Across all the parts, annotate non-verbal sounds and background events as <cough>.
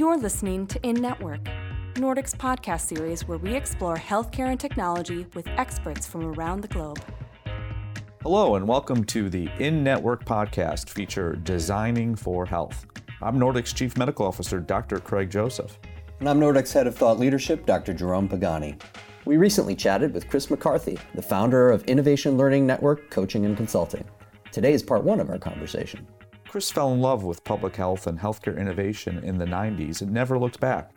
You're listening to In Network, Nordic's podcast series where we explore healthcare and technology with experts from around the globe. Hello, and welcome to the In Network podcast feature Designing for Health. I'm Nordic's Chief Medical Officer, Dr. Craig Joseph. And I'm Nordic's Head of Thought Leadership, Dr. Jerome Pagani. We recently chatted with Chris McCarthy, the founder of Innovation Learning Network Coaching and Consulting. Today is part one of our conversation. Chris fell in love with public health and healthcare innovation in the 90s and never looked back.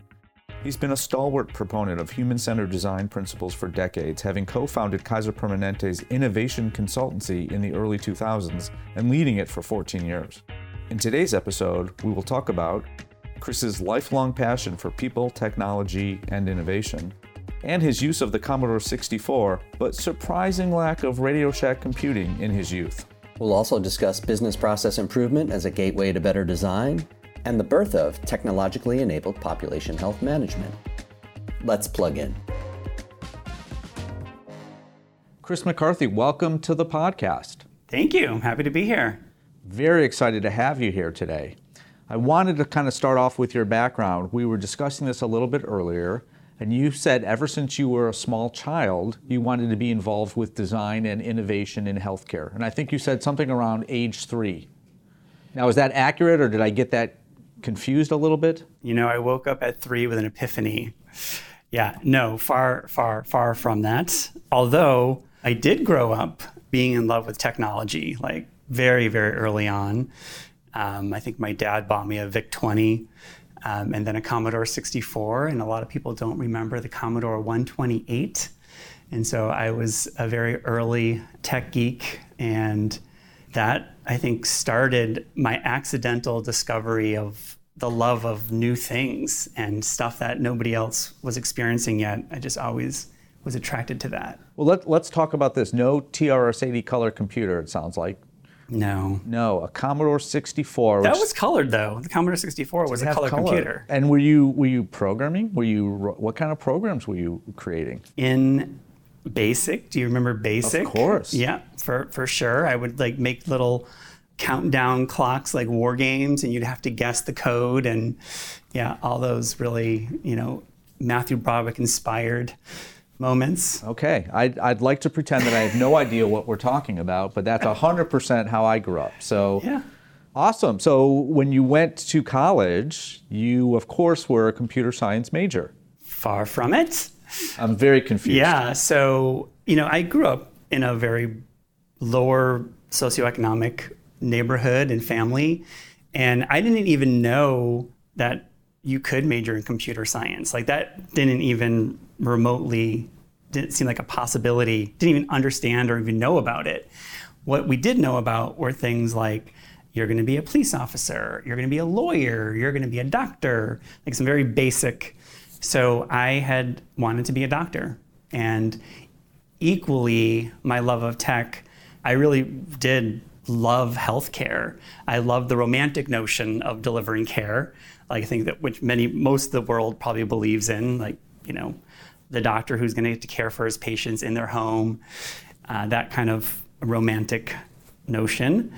He's been a stalwart proponent of human centered design principles for decades, having co founded Kaiser Permanente's innovation consultancy in the early 2000s and leading it for 14 years. In today's episode, we will talk about Chris's lifelong passion for people, technology, and innovation, and his use of the Commodore 64, but surprising lack of Radio Shack computing in his youth. We'll also discuss business process improvement as a gateway to better design and the birth of technologically enabled population health management. Let's plug in. Chris McCarthy, welcome to the podcast. Thank you. I'm happy to be here. Very excited to have you here today. I wanted to kind of start off with your background. We were discussing this a little bit earlier. And you said ever since you were a small child, you wanted to be involved with design and innovation in healthcare. And I think you said something around age three. Now, is that accurate or did I get that confused a little bit? You know, I woke up at three with an epiphany. Yeah, no, far, far, far from that. Although I did grow up being in love with technology, like very, very early on. Um, I think my dad bought me a VIC 20 um, and then a Commodore 64. And a lot of people don't remember the Commodore 128. And so I was a very early tech geek. And that, I think, started my accidental discovery of the love of new things and stuff that nobody else was experiencing yet. I just always was attracted to that. Well, let, let's talk about this. No TRS-80 color computer, it sounds like. No. No, a Commodore 64. That was colored though. The Commodore 64 was a color, color, computer. And were you were you programming? Were you what kind of programs were you creating? In Basic. Do you remember Basic? Of course. Yeah, for for sure. I would like make little countdown clocks like war games and you'd have to guess the code and yeah, all those really, you know, Matthew Broderick inspired moments. Okay, I'd, I'd like to pretend that I have no idea what we're talking about, but that's 100% how I grew up. So, yeah. awesome. So, when you went to college, you, of course, were a computer science major. Far from it. I'm very confused. Yeah, so, you know, I grew up in a very lower socioeconomic neighborhood and family, and I didn't even know that you could major in computer science. Like that didn't even remotely didn't seem like a possibility. Didn't even understand or even know about it. What we did know about were things like you're going to be a police officer, you're going to be a lawyer, you're going to be a doctor, like some very basic. So I had wanted to be a doctor, and equally my love of tech, I really did love healthcare. I love the romantic notion of delivering care. Like I think that which many most of the world probably believes in, like you know, the doctor who's going to get to care for his patients in their home, uh, that kind of romantic notion.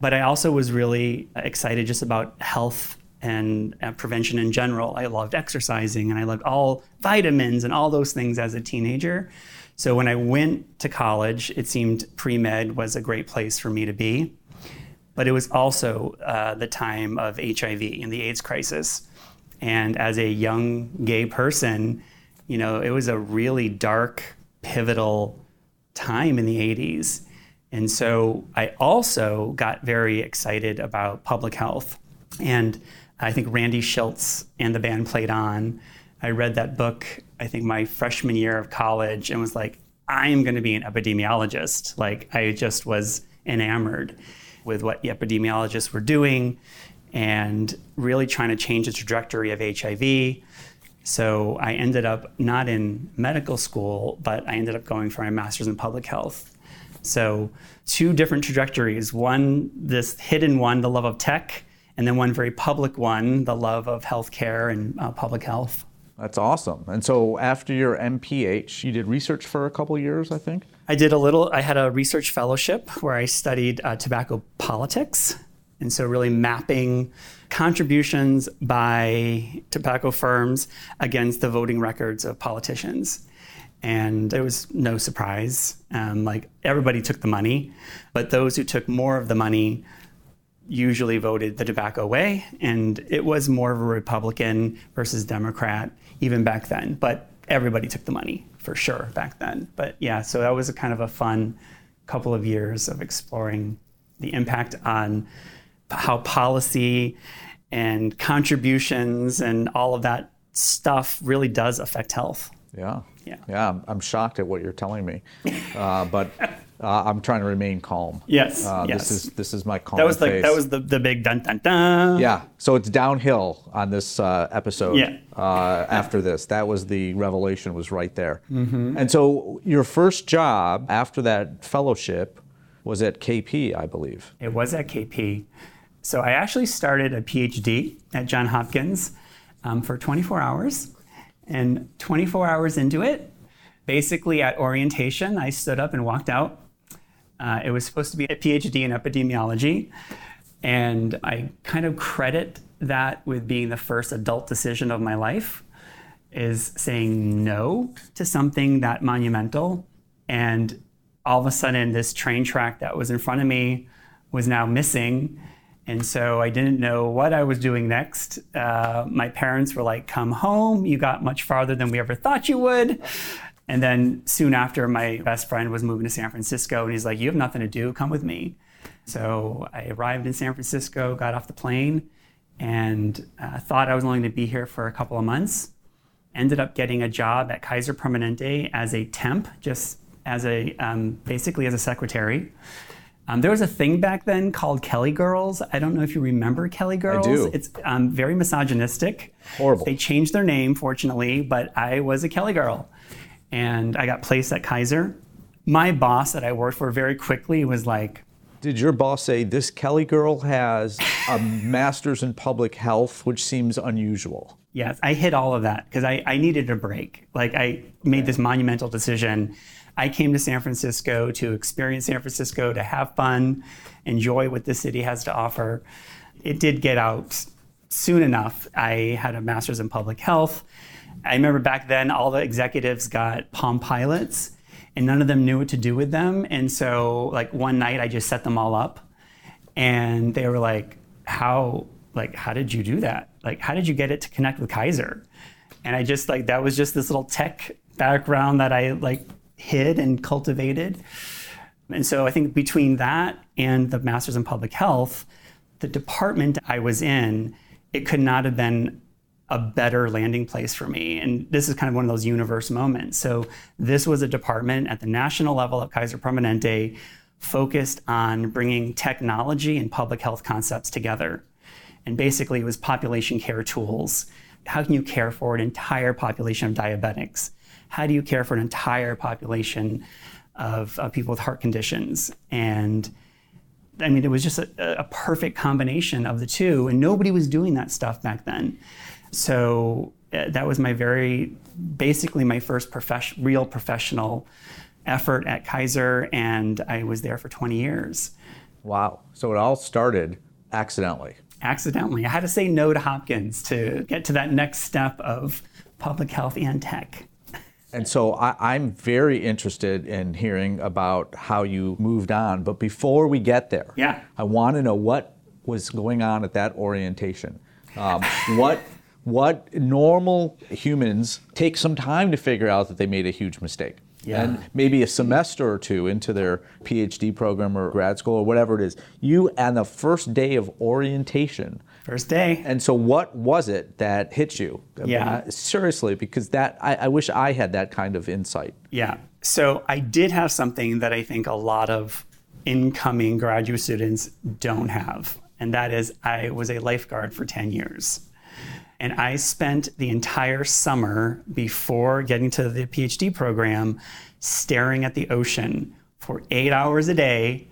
But I also was really excited just about health and uh, prevention in general. I loved exercising and I loved all vitamins and all those things as a teenager. So when I went to college, it seemed pre med was a great place for me to be. But it was also uh, the time of HIV and the AIDS crisis. And as a young gay person, you know, it was a really dark, pivotal time in the 80s. And so I also got very excited about public health. And I think Randy Shilts and the band played on I read that book, I think my freshman year of college, and was like, I am going to be an epidemiologist. Like, I just was enamored with what epidemiologists were doing and really trying to change the trajectory of HIV. So I ended up not in medical school, but I ended up going for my master's in public health. So, two different trajectories one, this hidden one, the love of tech, and then one very public one, the love of healthcare and uh, public health. That's awesome. And so after your MPH, you did research for a couple years, I think? I did a little, I had a research fellowship where I studied uh, tobacco politics. And so, really mapping contributions by tobacco firms against the voting records of politicians. And it was no surprise. Um, like everybody took the money, but those who took more of the money usually voted the tobacco way. And it was more of a Republican versus Democrat even back then. But everybody took the money for sure back then. But yeah, so that was a kind of a fun couple of years of exploring the impact on how policy and contributions and all of that stuff really does affect health. Yeah. Yeah. Yeah. I'm, shocked at what you're telling me, uh, but uh, I'm trying to remain calm. Yes. Uh, yes. This is this is my calm that was like that was the, the big dun dun dun. Yeah. So it's downhill on this uh, episode. Yeah. Uh, after this, that was the revelation was right there. Mm-hmm. And so your first job after that fellowship was at KP, I believe. It was at KP. So I actually started a PhD at John Hopkins um, for 24 hours. And 24 hours into it, basically at orientation, I stood up and walked out. Uh, it was supposed to be a PhD in epidemiology. And I kind of credit that with being the first adult decision of my life is saying no to something that monumental. And all of a sudden, this train track that was in front of me was now missing. And so I didn't know what I was doing next. Uh, my parents were like, come home. You got much farther than we ever thought you would. And then soon after, my best friend was moving to San Francisco, and he's like, You have nothing to do. Come with me. So I arrived in San Francisco, got off the plane, and uh, thought I was only going to be here for a couple of months. Ended up getting a job at Kaiser Permanente as a temp, just as a um, basically as a secretary. Um, there was a thing back then called Kelly Girls. I don't know if you remember Kelly Girls. I do. It's um, very misogynistic. Horrible. They changed their name, fortunately, but I was a Kelly girl. And I got placed at Kaiser. My boss that I worked for very quickly was like, Did your boss say this Kelly girl has a <laughs> master's in public health, which seems unusual? Yes, I hit all of that because I, I needed a break. Like I made this monumental decision. I came to San Francisco to experience San Francisco, to have fun, enjoy what the city has to offer. It did get out soon enough. I had a master's in public health. I remember back then all the executives got Palm Pilots and none of them knew what to do with them. And so like one night I just set them all up and they were like, how like how did you do that? Like how did you get it to connect with Kaiser? And I just like that was just this little tech background that I like hid and cultivated. And so I think between that and the masters in public health, the department I was in, it could not have been a better landing place for me. And this is kind of one of those universe moments. So this was a department at the national level at Kaiser Permanente focused on bringing technology and public health concepts together. And basically it was population care tools. How can you care for an entire population of diabetics? How do you care for an entire population of, of people with heart conditions? And I mean, it was just a, a perfect combination of the two, and nobody was doing that stuff back then. So uh, that was my very, basically my first profes- real professional effort at Kaiser, and I was there for 20 years. Wow. So it all started accidentally. Accidentally, I had to say no to Hopkins to get to that next step of public health and tech. And so I, I'm very interested in hearing about how you moved on. But before we get there, Yeah. I want to know what was going on at that orientation. Um, what what normal humans take some time to figure out that they made a huge mistake. Yeah. And maybe a semester or two into their PhD program or grad school or whatever it is. You on the first day of orientation First day. and so, what was it that hit you? I mean, Yeah. Seriously, because that I, I wish I had that kind of insight. Yeah. So I did have something that I think a lot of incoming graduate students don't have. And that is, I was a lifeguard for 10 years. And I spent the entire summer before getting to the PhD program staring at the ocean for eight hours a day,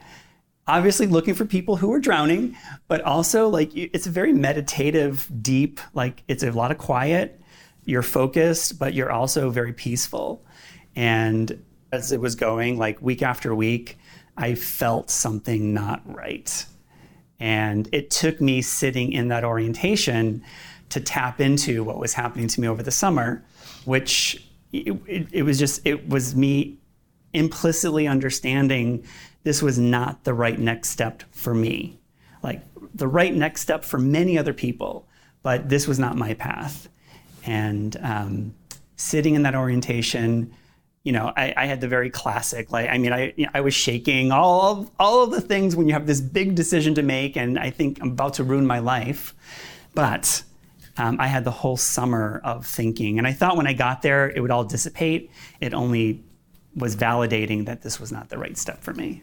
obviously looking for people who are drowning, but also like it's a very meditative, deep, like it's a lot of quiet. You're focused, but you're also very peaceful. And as it was going, like week after week, I felt something not right. And it took me sitting in that orientation to tap into what was happening to me over the summer, which it, it, it was just, it was me implicitly understanding this was not the right next step for me. Like the right next step for many other people, but this was not my path. And um, sitting in that orientation, you know, I, I, had the very classic, like, I mean, I, you know, I was shaking all of, all of the things when you have this big decision to make, and I think I'm about to ruin my life. But um, I had the whole summer of thinking, and I thought when I got there, it would all dissipate. It only was validating that this was not the right step for me.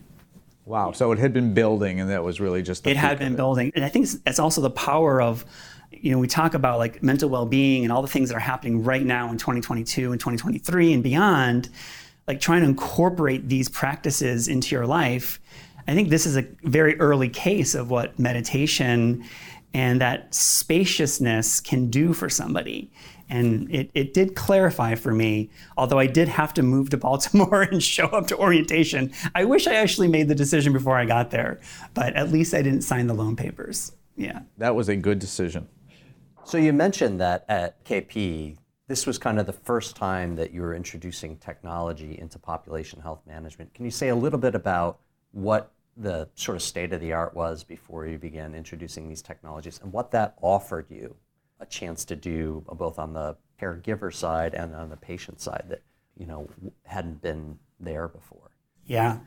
Wow. So it had been building, and that was really just. it had been it. building, and I think it's, it's also the power of you know, we talk about like mental well-being and all the things that are happening right now in 2022 and 2023 and beyond, like trying to incorporate these practices into your life. I think this is a very early case of what meditation and that spaciousness can do for somebody. And it, it did clarify for me, although I did have to move to <laughs> Baltimore and show up to orientation. I wish I actually made the decision before I got there, but at least I didn't sign the loan papers. Yeah. That was a good decision. So you mentioned that at KP, this was kind of the first time that you were introducing technology into population health management. Can you say a little bit about what the sort of state of the art was before you began introducing these technologies and what that offered you a chance to do both on the caregiver side and on the patient side that you know hadn't been there before? Yeah.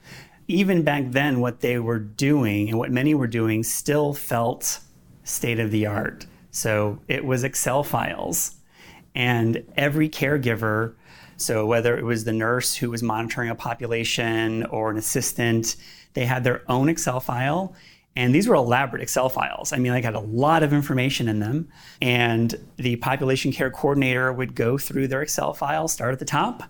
Even back then, what they were doing and what many were doing still felt state of the art so it was Excel files. And every caregiver, so whether it was the nurse who was monitoring a population or an assistant, they had their own Excel file. And these were elaborate Excel files. I mean, like had a lot of information in them. And the population care coordinator would go through their Excel file, start at the top,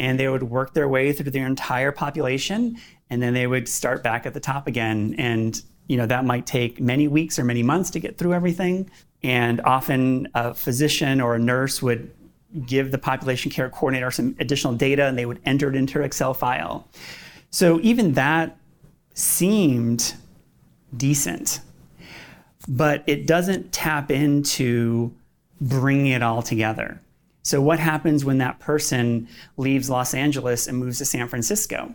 and they would work their way through their entire population. And then they would start back at the top again. And you know that might take many weeks or many months to get through everything and often a physician or a nurse would give the population care coordinator some additional data and they would enter it into an Excel file. So even that seemed decent, but it doesn't tap into bringing it all together. So, what happens when that person leaves Los Angeles and moves to San Francisco?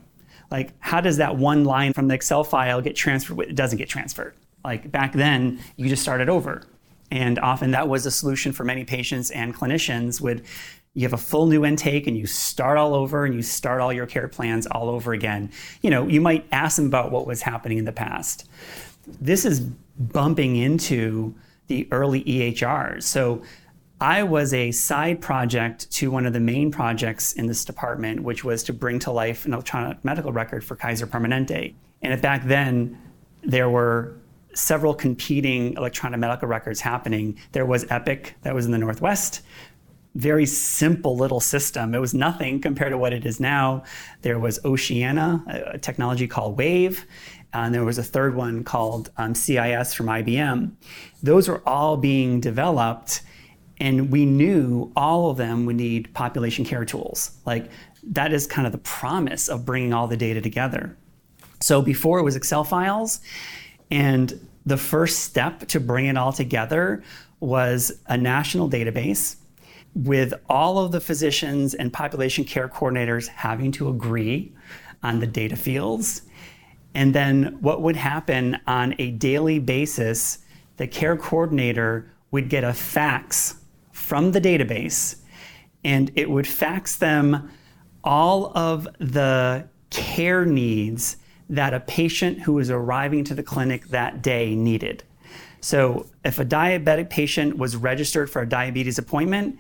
Like, how does that one line from the Excel file get transferred? It doesn't get transferred. Like, back then, you just started over. And often that was a solution for many patients and clinicians would you have a full new intake and you start all over and you start all your care plans all over again. You know, you might ask them about what was happening in the past. This is bumping into the early EHRs. So I was a side project to one of the main projects in this department, which was to bring to life an electronic medical record for Kaiser Permanente. And back then, there were several competing electronic medical records happening. There was Epic that was in the Northwest. Very simple little system. It was nothing compared to what it is now. There was Oceania, a technology called Wave, and there was a third one called um, CIS from IBM. Those were all being developed, and we knew all of them would need population care tools. Like that is kind of the promise of bringing all the data together. So before it was Excel files, and the first step to bring it all together was a national database with all of the physicians and population care coordinators having to agree on the data fields. And then what would happen on a daily basis, the care coordinator would get a fax from the database and it would fax them all of the care needs that a patient who was arriving to the clinic that day needed. So, if a diabetic patient was registered for a diabetes appointment,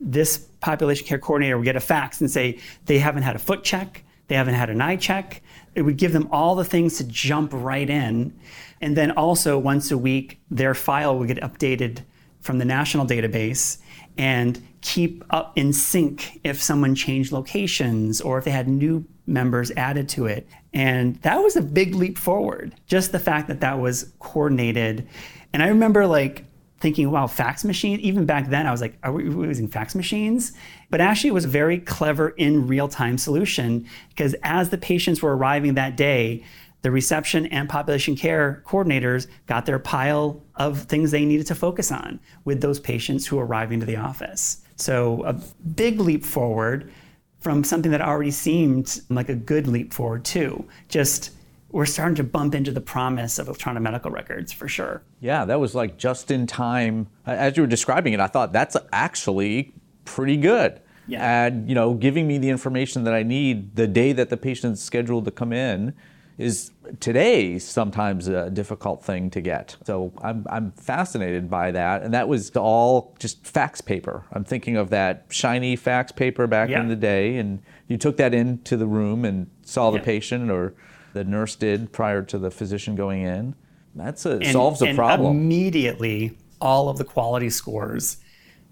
this population care coordinator would get a fax and say they haven't had a foot check, they haven't had an eye check. It would give them all the things to jump right in. And then also, once a week, their file would get updated from the national database and keep up in sync if someone changed locations or if they had new members added to it. And that was a big leap forward. Just the fact that that was coordinated. And I remember like thinking, wow, fax machine. Even back then, I was like, are we using fax machines? But actually, it was a very clever in real time solution because as the patients were arriving that day, the reception and population care coordinators got their pile of things they needed to focus on with those patients who were arriving into the office. So, a big leap forward from something that already seemed like a good leap forward, too. Just we're starting to bump into the promise of electronic medical records for sure. Yeah, that was like just in time. As you were describing it, I thought that's actually pretty good. Yeah. And you know, giving me the information that I need the day that the patient's scheduled to come in is today sometimes a difficult thing to get. So I'm, I'm fascinated by that. And that was all just fax paper. I'm thinking of that shiny fax paper back yeah. in the day. And you took that into the room and saw the yeah. patient or the nurse did prior to the physician going in. That's a, and, solves a and problem. Immediately, all of the quality scores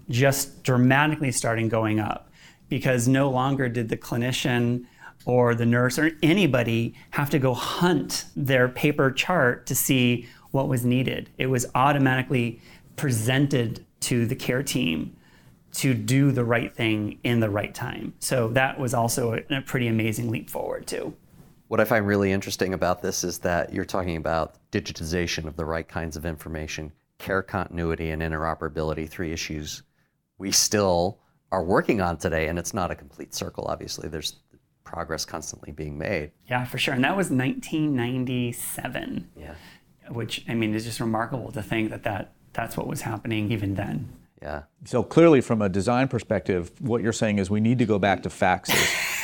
just dramatically starting going up because no longer did the clinician or the nurse or anybody have to go hunt their paper chart to see what was needed. It was automatically presented to the care team to do the right thing in the right time. So that was also a pretty amazing leap forward, too. What I find really interesting about this is that you're talking about digitization of the right kinds of information, care continuity, and interoperability, three issues we still are working on today. And it's not a complete circle, obviously. There's progress constantly being made. Yeah, for sure. And that was 1997. Yeah. Which, I mean, is just remarkable to think that, that that's what was happening even then. Yeah. So clearly, from a design perspective, what you're saying is we need to go back to faxes. <laughs>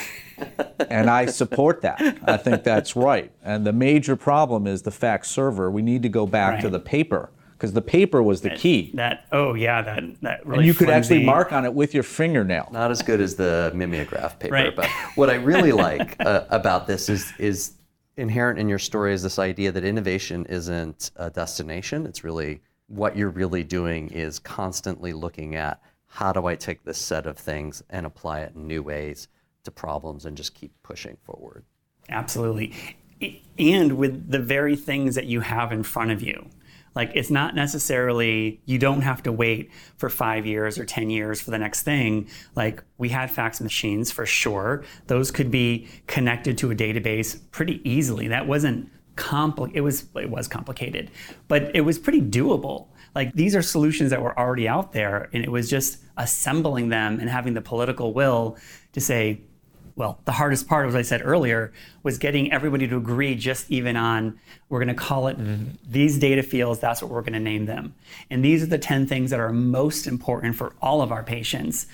and I support that. I think that's right. And the major problem is the fax server. We need to go back right. to the paper because the paper was the that, key. That oh yeah, that that really. And you could flimsy. actually mark on it with your fingernail. Not as good as the mimeograph paper, right. but what I really <laughs> like uh, about this is is inherent in your story is this idea that innovation isn't a destination. It's really what you're really doing is constantly looking at how do I take this set of things and apply it in new ways to problems and just keep pushing forward. Absolutely. And with the very things that you have in front of you. Like it's not necessarily, you don't have to wait for five years or 10 years for the next thing. Like we had fax machines for sure. Those could be connected to a database pretty easily. That wasn't complicated. It was, it was complicated, but it was pretty doable. Like these are solutions that were already out there and it was just assembling them and having the political will to say, well, the hardest part, as I said earlier, was getting everybody to agree just even on we're going to call it mm-hmm. these data fields, that's what we're going to name them. And these are the 10 things that are most important for all of our patients.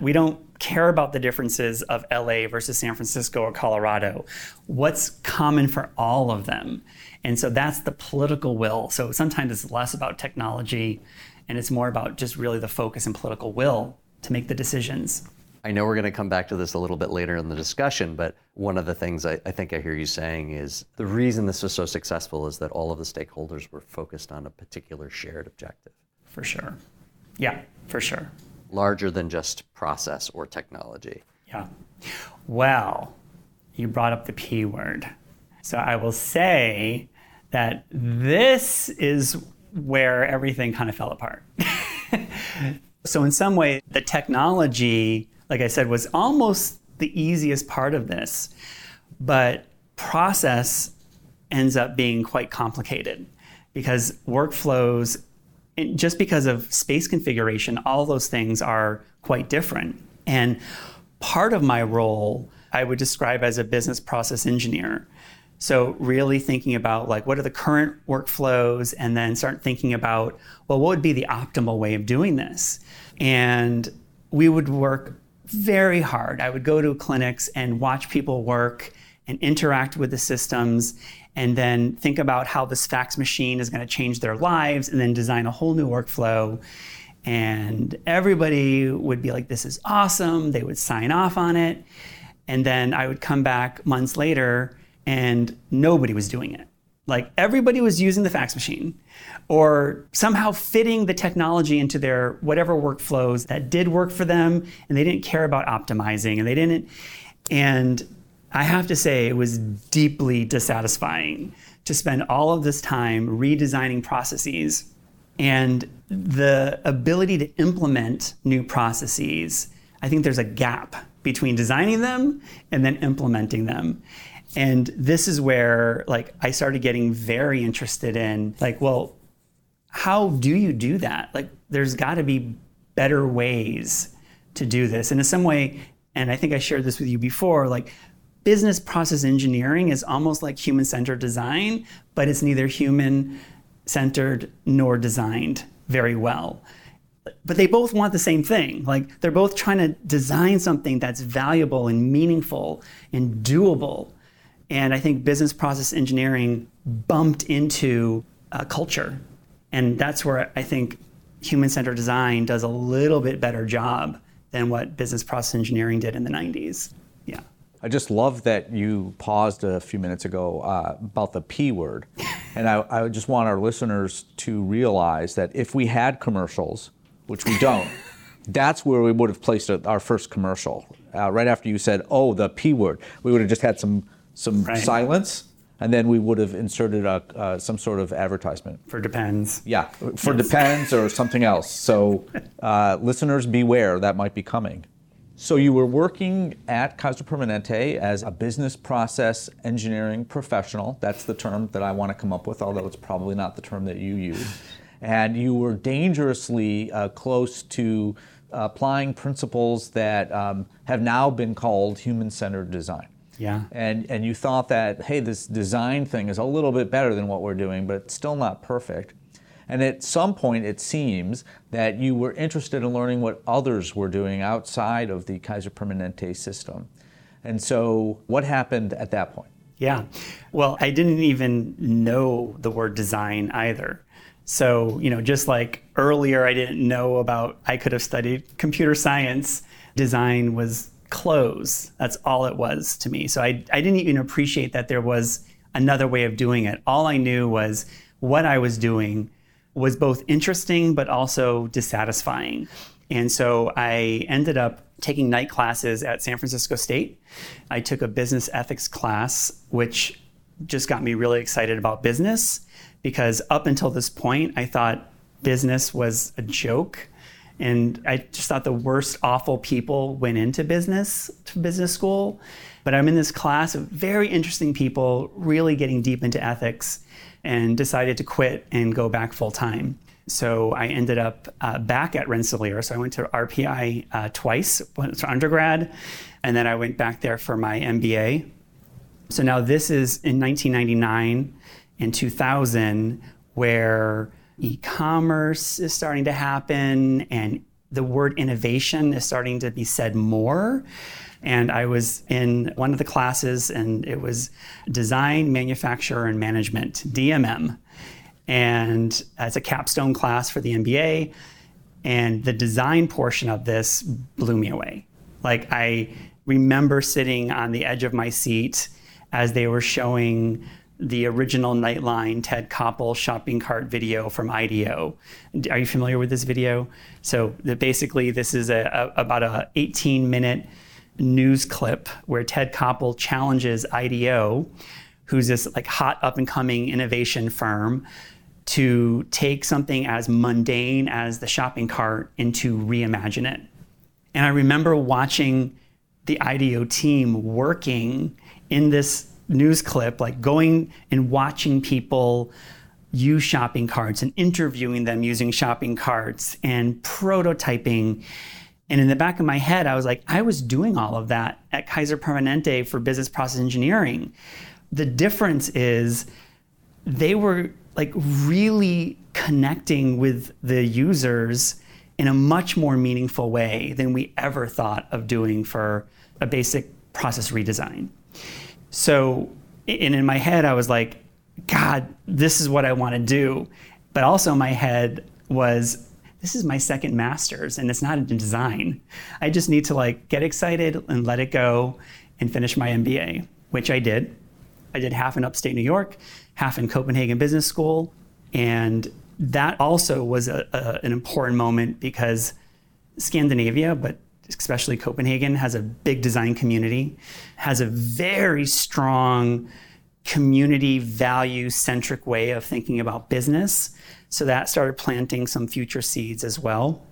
We don't care about the differences of LA versus San Francisco or Colorado. What's common for all of them? And so that's the political will. So sometimes it's less about technology and it's more about just really the focus and political will to make the decisions. I know we're going to come back to this a little bit later in the discussion, but one of the things I, I, think I hear you saying is the reason this was so successful is that all of the stakeholders were focused on a particular shared objective. For sure. Yeah, for sure. Larger than just process or technology. Yeah. Well, you brought up the P word. So I will say that this is where everything kind of fell apart. <laughs> so, in some way, the technology like I said, was almost the easiest part of this. But process ends up being quite complicated because workflows, just because of space configuration, all those things are quite different. And part of my role I would describe as a business process engineer. So really thinking about like what are the current workflows and then start thinking about well what would be the optimal way of doing this. And we would work very hard. I would go to clinics and watch people work and interact with the systems and then think about how this fax machine is going to change their lives and then design a whole new workflow. And everybody would be like, this is awesome. They would sign off on it. And then I would come back months later and nobody was doing it. Like everybody was using the fax machine or somehow fitting the technology into their whatever workflows that did work for them and they didn't care about optimizing and they didn't and I have to say it was deeply dissatisfying to spend all of this time redesigning processes and the ability to implement new processes. I think there's a gap between designing them and then implementing them. And this is where like I started getting very interested in like, well, how do you do that? Like there's got to be better ways to do this. And in some way, and I think I shared this with you before, like business process engineering is almost like human centered design, but it's neither human centered nor designed very well. But they both want the same thing. Like they're both trying to design something that's valuable and meaningful and doable. And I think business process engineering bumped into a culture. And that's where I think human centered design does a little bit better job than what business process engineering did in the 90s. Yeah. I just love that you paused a few minutes ago uh, about the P word. <laughs> And I, I just want our listeners to realize that if we had commercials, which we don't, that's where we would have placed our first commercial. Uh, right after you said, oh, the P word, we would have just had some, some right. silence and then we would have inserted a, uh, some sort of advertisement. For Depends. Yeah, for yes. Depends or something else. So, uh, listeners, beware, that might be coming. So you were working at Kaiser Permanente as a business process engineering professional. That's the term that I want to come up with, although it's probably not the term that you use. And you were dangerously uh, close to applying principles that um, have now been called human-centered design. Yeah. And and you thought that hey, this design thing is a little bit better than what we're doing, but it's still not perfect. And at some point, it seems that you were interested in learning what others were doing outside of the Kaiser Permanente system. And so, what happened at that point? Yeah. Well, I didn't even know the word design either. So, you know, just like earlier, I didn't know about, I could have studied computer science. Design was clothes. That's all it was to me. So I, I didn't even appreciate that there was another way of doing it. All I knew was what I was doing was both interesting but also dissatisfying. And so I ended up taking night classes at San Francisco State. I took a business ethics class, which just got me really excited about business because up until this point, I thought business was a joke. And I just thought the worst, awful people went into business, to business school. But I'm in this class of very interesting people, really getting deep into ethics and decided to quit and go back full time. So I ended up uh, back at Rensselaer. So I went to RPI uh, twice, went to undergrad, and then I went back there for my MBA. So now this is in 1999 and 2000, where e-commerce is starting to happen and the word innovation is starting to be said more. And I was in one of the classes, and it was Design, Manufacture, and Management, DMM. And it's a capstone class for the MBA. And the design portion of this blew me away. Like, I remember sitting on the edge of my seat as they were showing the original Nightline Ted Koppel shopping cart video from IDEO. Are you familiar with this video? So the, basically, this is a, a, about a 18 minute news clip where Ted Koppel challenges IDEO, who's this like hot up and coming innovation firm, to take something as mundane as the shopping cart and to reimagine it. And I remember watching the IDEO team working in this news clip, like going and watching people use shopping carts and interviewing them using shopping carts and prototyping and in the back of my head, I was like, I was doing all of that at Kaiser Permanente for business process engineering. The difference is they were like really connecting with the users in a much more meaningful way than we ever thought of doing for a basic process redesign. So, and in my head, I was like, God, this is what I want to do. But also, my head was, this is my second master's and it's not in design. I just need to like get excited and let it go and finish my MBA, which I did. I did half in upstate New York, half in Copenhagen Business School. And that also was a, a, an important moment because Scandinavia, but especially Copenhagen, has a big design community, has a very strong community value centric way of thinking about business. So that started planting some future seeds as well.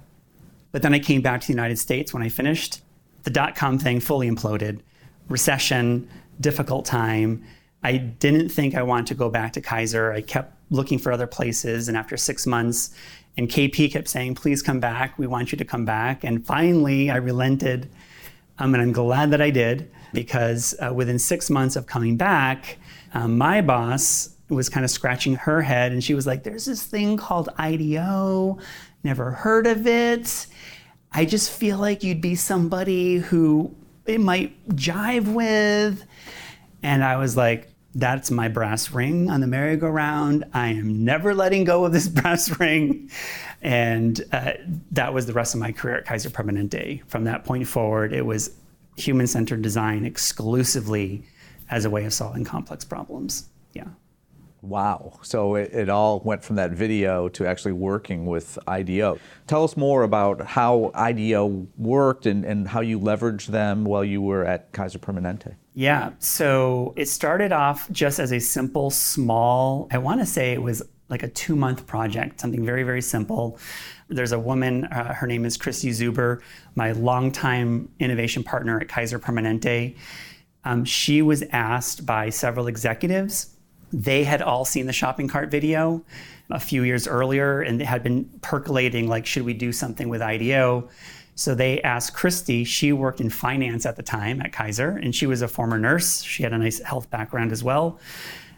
But then I came back to the United States when I finished. The dot com thing fully imploded. Recession, difficult time. I didn't think I wanted to go back to Kaiser. I kept looking for other places. And after six months, and KP kept saying, please come back. We want you to come back. And finally, I relented. Um, and I'm glad that I did because uh, within six months of coming back, um, my boss was kind of scratching her head and she was like, There's this thing called IDEO, never heard of it. I just feel like you'd be somebody who it might jive with. And I was like, that's my brass ring on the merry-go-round. I am never letting go of this <laughs> brass ring. And uh, that was the rest of my career at Kaiser Permanente. From that point forward, it was human centered design exclusively as a way of solving complex problems. Yeah. Wow. So it, it, all went from that video to actually working with IDEO. Tell us more about how IDEO worked and, and how you leveraged them while you were at Kaiser Permanente. Yeah. So it started off just as a simple, small, I want to say it was like a two month project, something very, very simple. There's a woman, uh, her name is Christi Zuber, my longtime innovation partner at Kaiser Permanente. Um, she was asked by several executives they had all seen the shopping cart video a few years earlier and it had been percolating like, should we do something with IDEO? So they asked Christi, she worked in finance at the time at Kaiser, and she was a former nurse. She had a nice health background as well,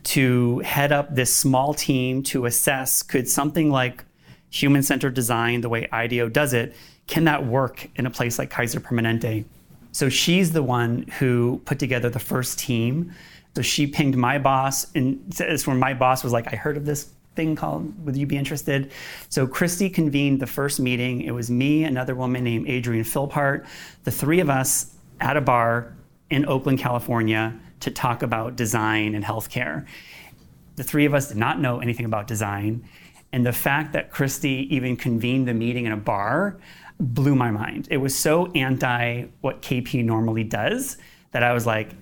to head up this small team to assess could something like human centered design, the way IDEO does it, can that work in a place like Kaiser Permanente? So she's the one who put together the first team so she pinged my boss, and it's when my boss was like, I heard of this thing called Would You Be Interested? So Christi convened the first meeting. It was me, another woman named Adrienne Philpart, the three of us at a bar in Oakland, California, to talk about design and healthcare. The three of us did not know anything about design. And the fact that Christi even convened the meeting in a bar blew my mind. It was so anti what KP normally does that I was like,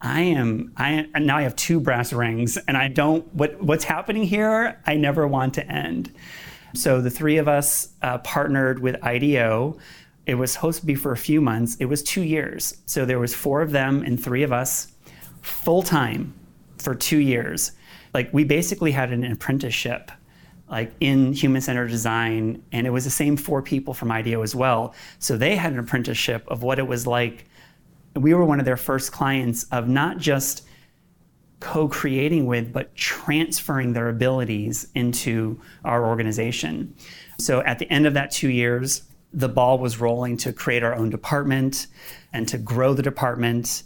I am I now I have two brass rings and I don't what what's happening here I never want to end. So the three of us uh, partnered with IDEO. It was supposed to be for a few months. It was two years. So there was four of them and three of us full time for two years. Like we basically had an apprenticeship like in human centered design and it was the same four people from IDEO as well. So they had an apprenticeship of what it was like we were one of their first clients of not just co-creating with but transferring their abilities into our organization. So at the end of that two years the ball was rolling to create our own department and to grow the department.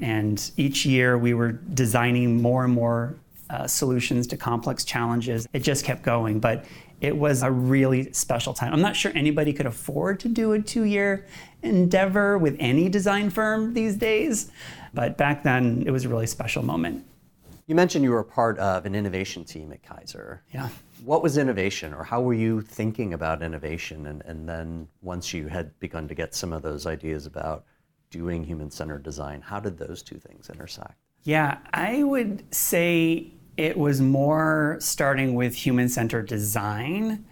And each year we were designing more and more uh, solutions to complex challenges. It just kept going. But it was a really special time i'm not sure anybody could afford to do a two year endeavor with any design firm these days. But back then, it was a really special moment. You mentioned you were part of an innovation team at Kaiser. Yeah. What was innovation, or how were you thinking about innovation? And, and then once you had begun to get some of those ideas about doing human centered design, how did those two things intersect? Yeah, I would say it was more starting with human centered design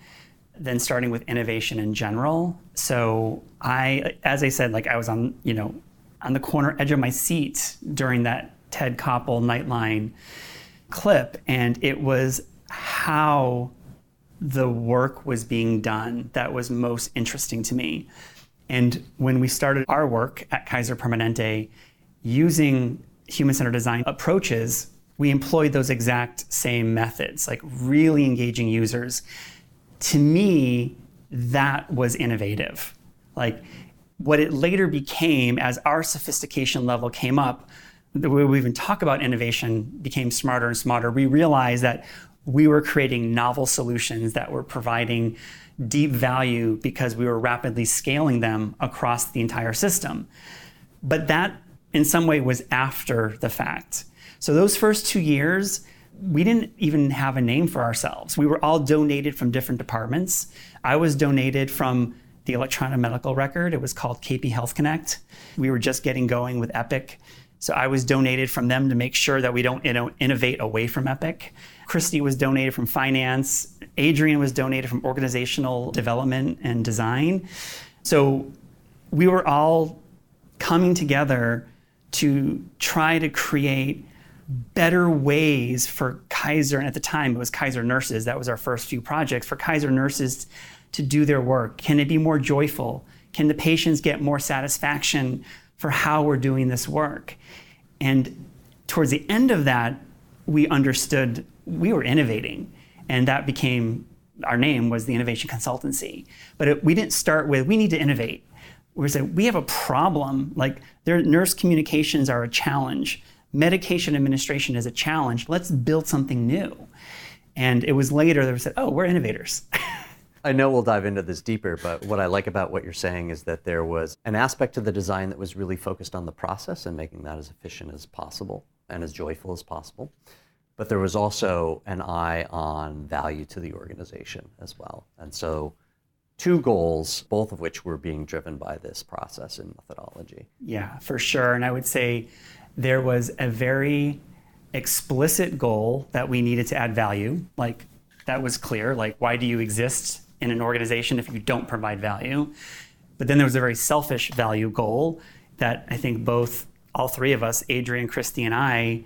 than starting with innovation in general. So I, as I said, like I was on, you know, on the corner edge of my seat during that Ted Koppel Nightline clip, and it was how the work was being done that was most interesting to me. And when we started our work at Kaiser Permanente using human centered design approaches, we employed those exact same methods, like really engaging users to me, that was innovative. Like what it later became as our sophistication level came up, the way we even talk about innovation became smarter and smarter. We realized that we were creating novel solutions that were providing deep value because we were rapidly scaling them across the entire system. But that, in some way, was after the fact. So, those first two years, we didn't even have a name for ourselves. We were all donated from different departments. I was donated from the electronic medical record. It was called KP Health Connect. We were just getting going with Epic. So I was donated from them to make sure that we don't you know, innovate away from Epic. Christi was donated from finance. Adrienne was donated from organizational development and design. So we were all coming together to try to create better ways for Kaiser, and at the time it was Kaiser nurses, that was our first few projects, for Kaiser nurses to do their work. Can it be more joyful? Can the patients get more satisfaction for how we're doing this work? And towards the end of that, we understood we were innovating, and that became our name was the innovation consultancy. But it, we didn't start with we need to innovate. We said we have a problem. Like their nurse communications are a challenge. Medication administration is a challenge. Let's build something new. And it was later that we said, oh, we're innovators. <laughs> I know we'll dive into this deeper, but what I like about what you're saying is that there was an aspect of the design that was really focused on the process and making that as efficient as possible and as joyful as possible. But there was also an eye on value to the organization as well. And so, two goals, both of which were being driven by this process and methodology. Yeah, for sure. And I would say there was a very explicit goal that we needed to add value. Like, that was clear. Like, why do you exist in an organization if you don't provide value. But then there was a very selfish value goal that I think both, all three of us, Adrienne, Christi, and I,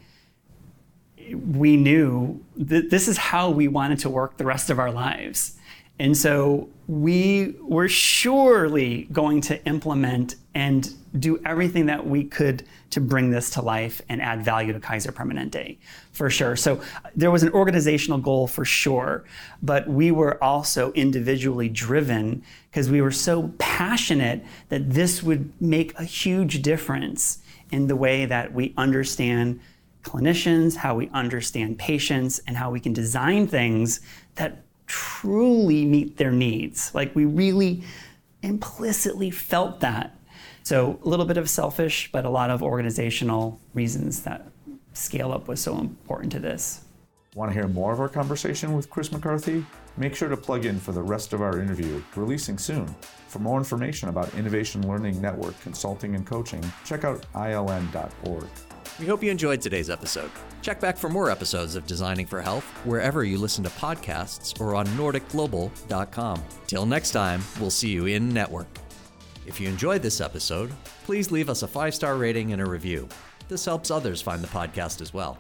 we knew that this is how we wanted to work the rest of our lives. And so we were surely going to implement and do everything that we could to bring this to life and add value to Kaiser Permanente, for sure. So there was an organizational goal for sure, but we were also individually driven because we were so passionate that this would make a huge difference in the way that we understand clinicians, how we understand patients, and how we can design things that truly meet their needs. Like we really implicitly felt that. So a little bit of selfish, but a lot of organizational reasons that scale up was so important to this. Want to hear more of our conversation with Chris McCarthy? Make sure to plug in for the rest of our interview, releasing soon. For more information about Innovation Learning Network consulting and coaching, check out iln.org. We hope you enjoyed today's episode. Check back for more episodes of Designing for Health wherever you listen to podcasts or on NordicGlobal.com. Till next time, we'll see you in network. If you enjoyed this episode, please leave us a five star rating and a review. This helps others find the podcast as well.